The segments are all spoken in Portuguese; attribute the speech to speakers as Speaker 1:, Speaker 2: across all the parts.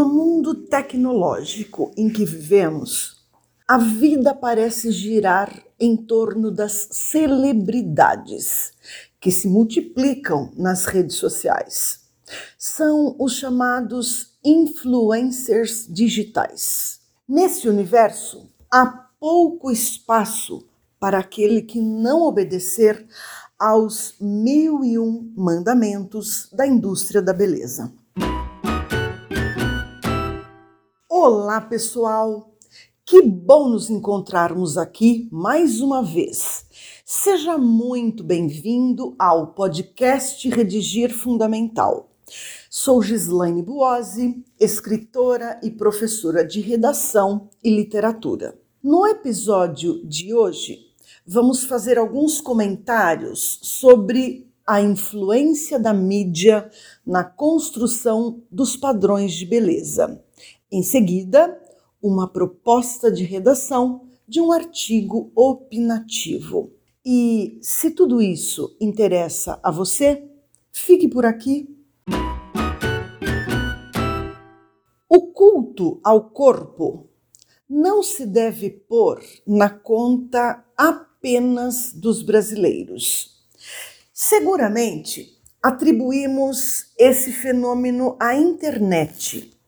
Speaker 1: No mundo tecnológico em que vivemos, a vida parece girar em torno das celebridades que se multiplicam nas redes sociais. São os chamados influencers digitais. Nesse universo, há pouco espaço para aquele que não obedecer aos mil e um mandamentos da indústria da beleza. Olá, pessoal! Que bom nos encontrarmos aqui mais uma vez. Seja muito bem-vindo ao podcast Redigir Fundamental. Sou Gislaine Buozzi, escritora e professora de redação e literatura. No episódio de hoje, vamos fazer alguns comentários sobre a influência da mídia na construção dos padrões de beleza. Em seguida, uma proposta de redação de um artigo opinativo. E se tudo isso interessa a você, fique por aqui. O culto ao corpo não se deve pôr na conta apenas dos brasileiros. Seguramente atribuímos esse fenômeno à internet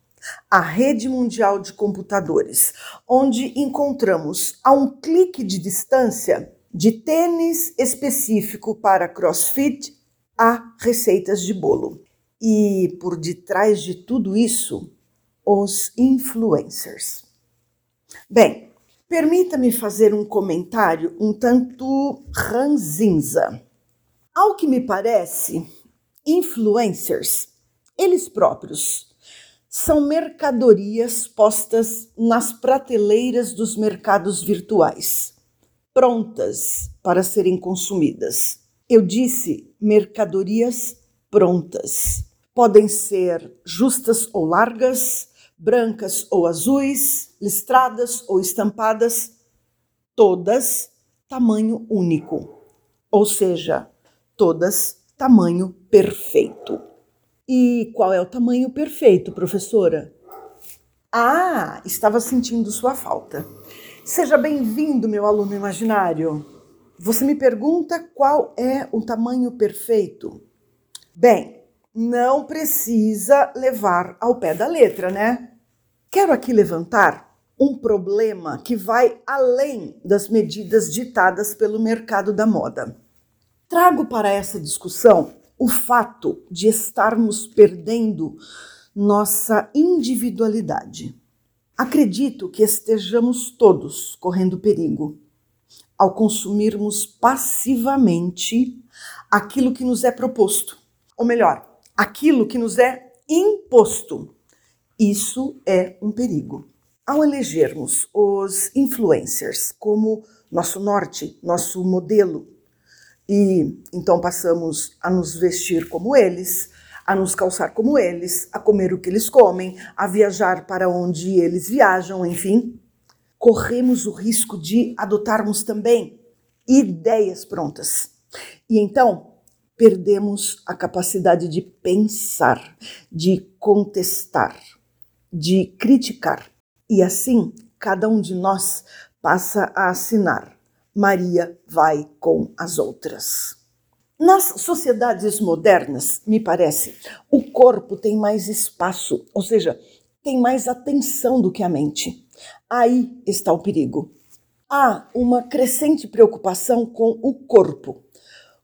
Speaker 1: a rede mundial de computadores, onde encontramos a um clique de distância de tênis específico para crossfit a receitas de bolo. E por detrás de tudo isso, os influencers. Bem, permita-me fazer um comentário um tanto ranzinza. Ao que me parece, influencers, eles próprios, são mercadorias postas nas prateleiras dos mercados virtuais, prontas para serem consumidas. Eu disse mercadorias prontas. Podem ser justas ou largas, brancas ou azuis, listradas ou estampadas, todas tamanho único, ou seja, todas tamanho perfeito. E qual é o tamanho perfeito, professora? Ah, estava sentindo sua falta. Seja bem-vindo, meu aluno imaginário. Você me pergunta qual é o tamanho perfeito? Bem, não precisa levar ao pé da letra, né? Quero aqui levantar um problema que vai além das medidas ditadas pelo mercado da moda. Trago para essa discussão o fato de estarmos perdendo nossa individualidade. Acredito que estejamos todos correndo perigo ao consumirmos passivamente aquilo que nos é proposto, ou melhor, aquilo que nos é imposto. Isso é um perigo. Ao elegermos os influencers como nosso norte, nosso modelo, e então passamos a nos vestir como eles, a nos calçar como eles, a comer o que eles comem, a viajar para onde eles viajam, enfim. Corremos o risco de adotarmos também ideias prontas. E então perdemos a capacidade de pensar, de contestar, de criticar. E assim, cada um de nós passa a assinar Maria vai com as outras. Nas sociedades modernas, me parece, o corpo tem mais espaço, ou seja, tem mais atenção do que a mente. Aí está o perigo. Há uma crescente preocupação com o corpo,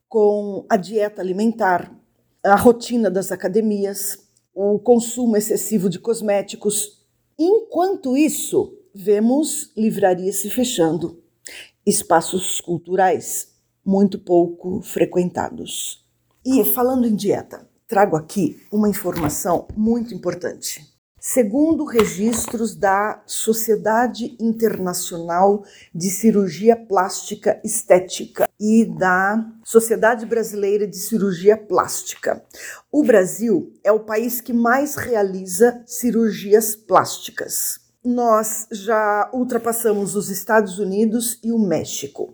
Speaker 1: com a dieta alimentar, a rotina das academias, o consumo excessivo de cosméticos. Enquanto isso, vemos livrarias se fechando espaços culturais muito pouco frequentados. E falando em dieta, trago aqui uma informação muito importante. Segundo registros da Sociedade Internacional de Cirurgia Plástica Estética e da Sociedade Brasileira de Cirurgia Plástica, o Brasil é o país que mais realiza cirurgias plásticas nós já ultrapassamos os Estados Unidos e o México.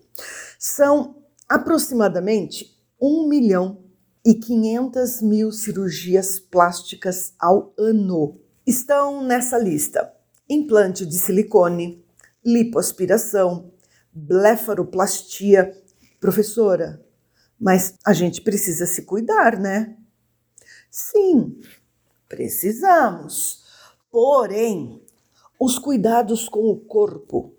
Speaker 1: São aproximadamente 1 milhão e 500 mil cirurgias plásticas ao ano. estão nessa lista: implante de silicone, lipoaspiração, blefaroplastia. Professora, mas a gente precisa se cuidar, né? Sim, precisamos. Porém, os cuidados com o corpo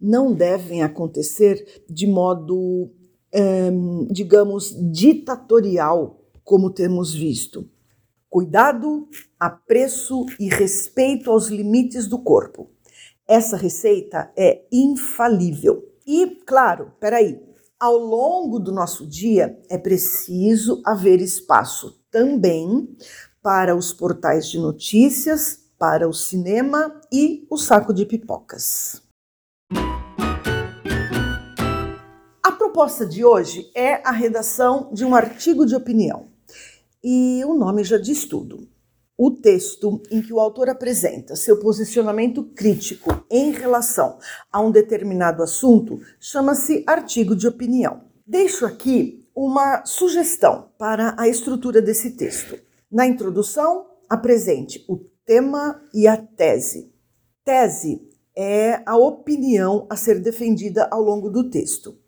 Speaker 1: não devem acontecer de modo, digamos, ditatorial, como temos visto. Cuidado, apreço e respeito aos limites do corpo. Essa receita é infalível. E, claro, peraí, ao longo do nosso dia é preciso haver espaço também para os portais de notícias, para o cinema e o saco de pipocas. A proposta de hoje é a redação de um artigo de opinião. E o nome já diz tudo. O texto em que o autor apresenta seu posicionamento crítico em relação a um determinado assunto chama-se artigo de opinião. Deixo aqui uma sugestão para a estrutura desse texto. Na introdução, apresente o tema e a tese. Tese é a opinião a ser defendida ao longo do texto.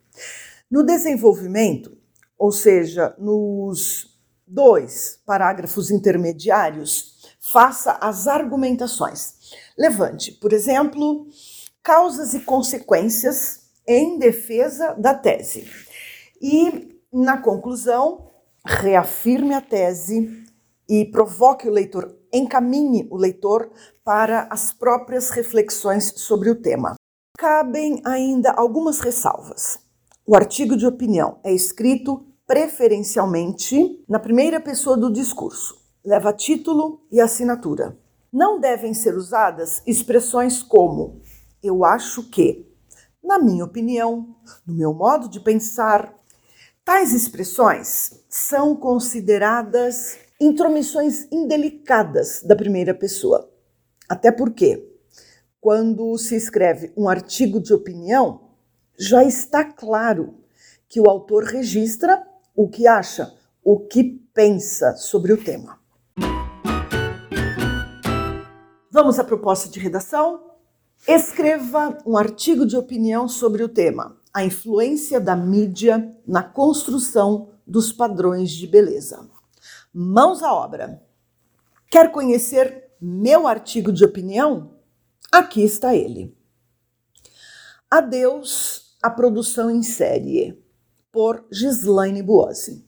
Speaker 1: No desenvolvimento, ou seja, nos dois parágrafos intermediários, faça as argumentações. Levante, por exemplo, causas e consequências em defesa da tese. E, na conclusão, reafirme a tese e provoque o leitor encaminhe o leitor para as próprias reflexões sobre o tema. Cabem ainda algumas ressalvas. O artigo de opinião é escrito preferencialmente na primeira pessoa do discurso. Leva título e assinatura. Não devem ser usadas expressões como eu acho que, na minha opinião, no meu modo de pensar. Tais expressões são consideradas intromissões indelicadas da primeira pessoa. Até porque, quando se escreve um artigo de opinião, já está claro que o autor registra o que acha, o que pensa sobre o tema. Vamos à proposta de redação? Escreva um artigo de opinião sobre o tema: a influência da mídia na construção dos padrões de beleza. Mãos à obra. Quer conhecer meu artigo de opinião? Aqui está ele. Adeus à produção em série, por Gislaine Buozzi.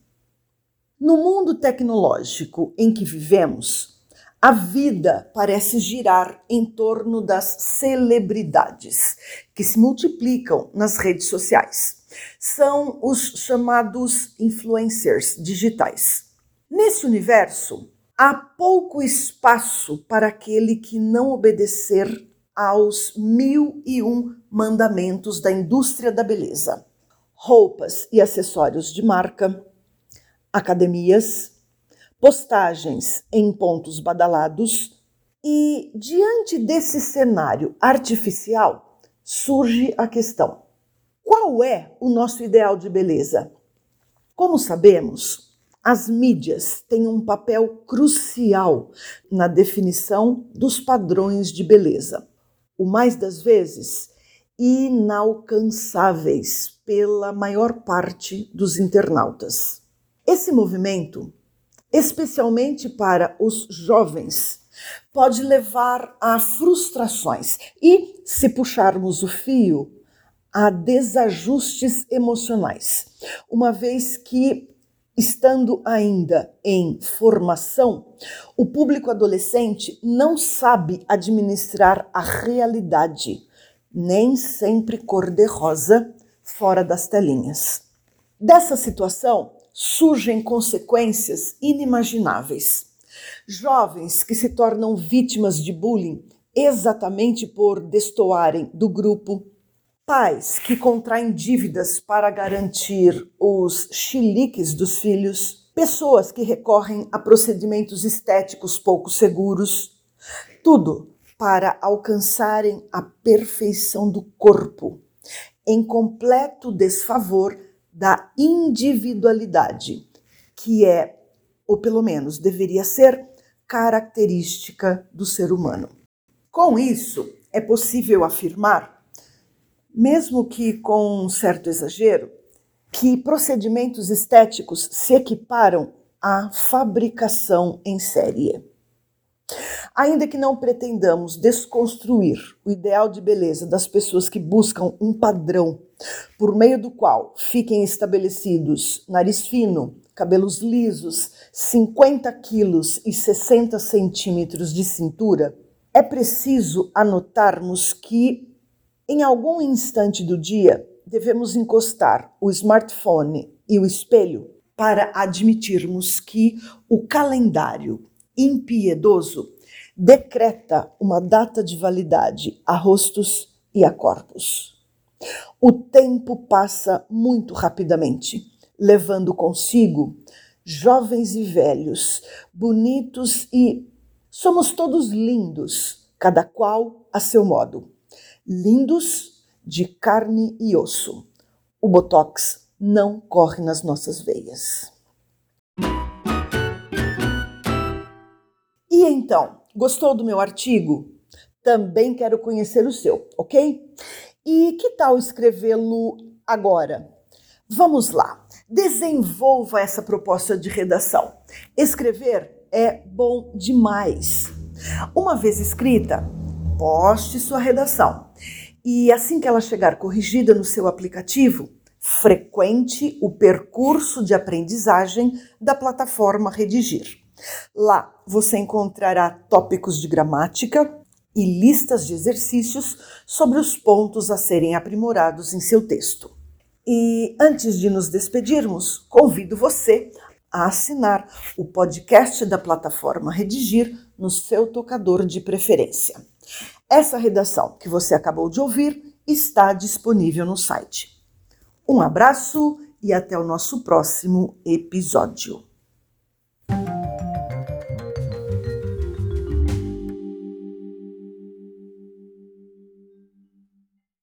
Speaker 1: No mundo tecnológico em que vivemos, a vida parece girar em torno das celebridades que se multiplicam nas redes sociais. São os chamados influencers digitais. Nesse universo, há pouco espaço para aquele que não obedecer aos mil e um mandamentos da indústria da beleza. Roupas e acessórios de marca, academias, postagens em pontos badalados e, diante desse cenário artificial, surge a questão: qual é o nosso ideal de beleza? Como sabemos, as mídias têm um papel crucial na definição dos padrões de beleza, o mais das vezes inalcançáveis pela maior parte dos internautas. Esse movimento, especialmente para os jovens, pode levar a frustrações e, se puxarmos o fio, a desajustes emocionais, uma vez que Estando ainda em formação, o público adolescente não sabe administrar a realidade, nem sempre cor-de-rosa, fora das telinhas. Dessa situação surgem consequências inimagináveis. Jovens que se tornam vítimas de bullying exatamente por destoarem do grupo, Pais que contraem dívidas para garantir os chiliques dos filhos, pessoas que recorrem a procedimentos estéticos pouco seguros, tudo para alcançarem a perfeição do corpo, em completo desfavor da individualidade, que é, ou pelo menos deveria ser, característica do ser humano. Com isso, é possível afirmar, mesmo que com um certo exagero, que procedimentos estéticos se equiparam à fabricação em série. Ainda que não pretendamos desconstruir o ideal de beleza das pessoas que buscam um padrão por meio do qual fiquem estabelecidos nariz fino, cabelos lisos, 50 quilos e 60 centímetros de cintura, é preciso anotarmos que, em algum instante do dia, devemos encostar o smartphone e o espelho para admitirmos que o calendário impiedoso decreta uma data de validade a rostos e a corpos. O tempo passa muito rapidamente, levando consigo jovens e velhos, bonitos e somos todos lindos, cada qual a seu modo. Lindos de carne e osso. O botox não corre nas nossas veias. E então, gostou do meu artigo? Também quero conhecer o seu, ok? E que tal escrevê-lo agora? Vamos lá. Desenvolva essa proposta de redação. Escrever é bom demais. Uma vez escrita, poste sua redação. E assim que ela chegar corrigida no seu aplicativo, frequente o percurso de aprendizagem da plataforma Redigir. Lá você encontrará tópicos de gramática, e listas de exercícios sobre os pontos a serem aprimorados em seu texto. E antes de nos despedirmos, convido você a assinar o podcast da plataforma Redigir no seu tocador de preferência. Essa redação que você acabou de ouvir está disponível no site. Um abraço e até o nosso próximo episódio.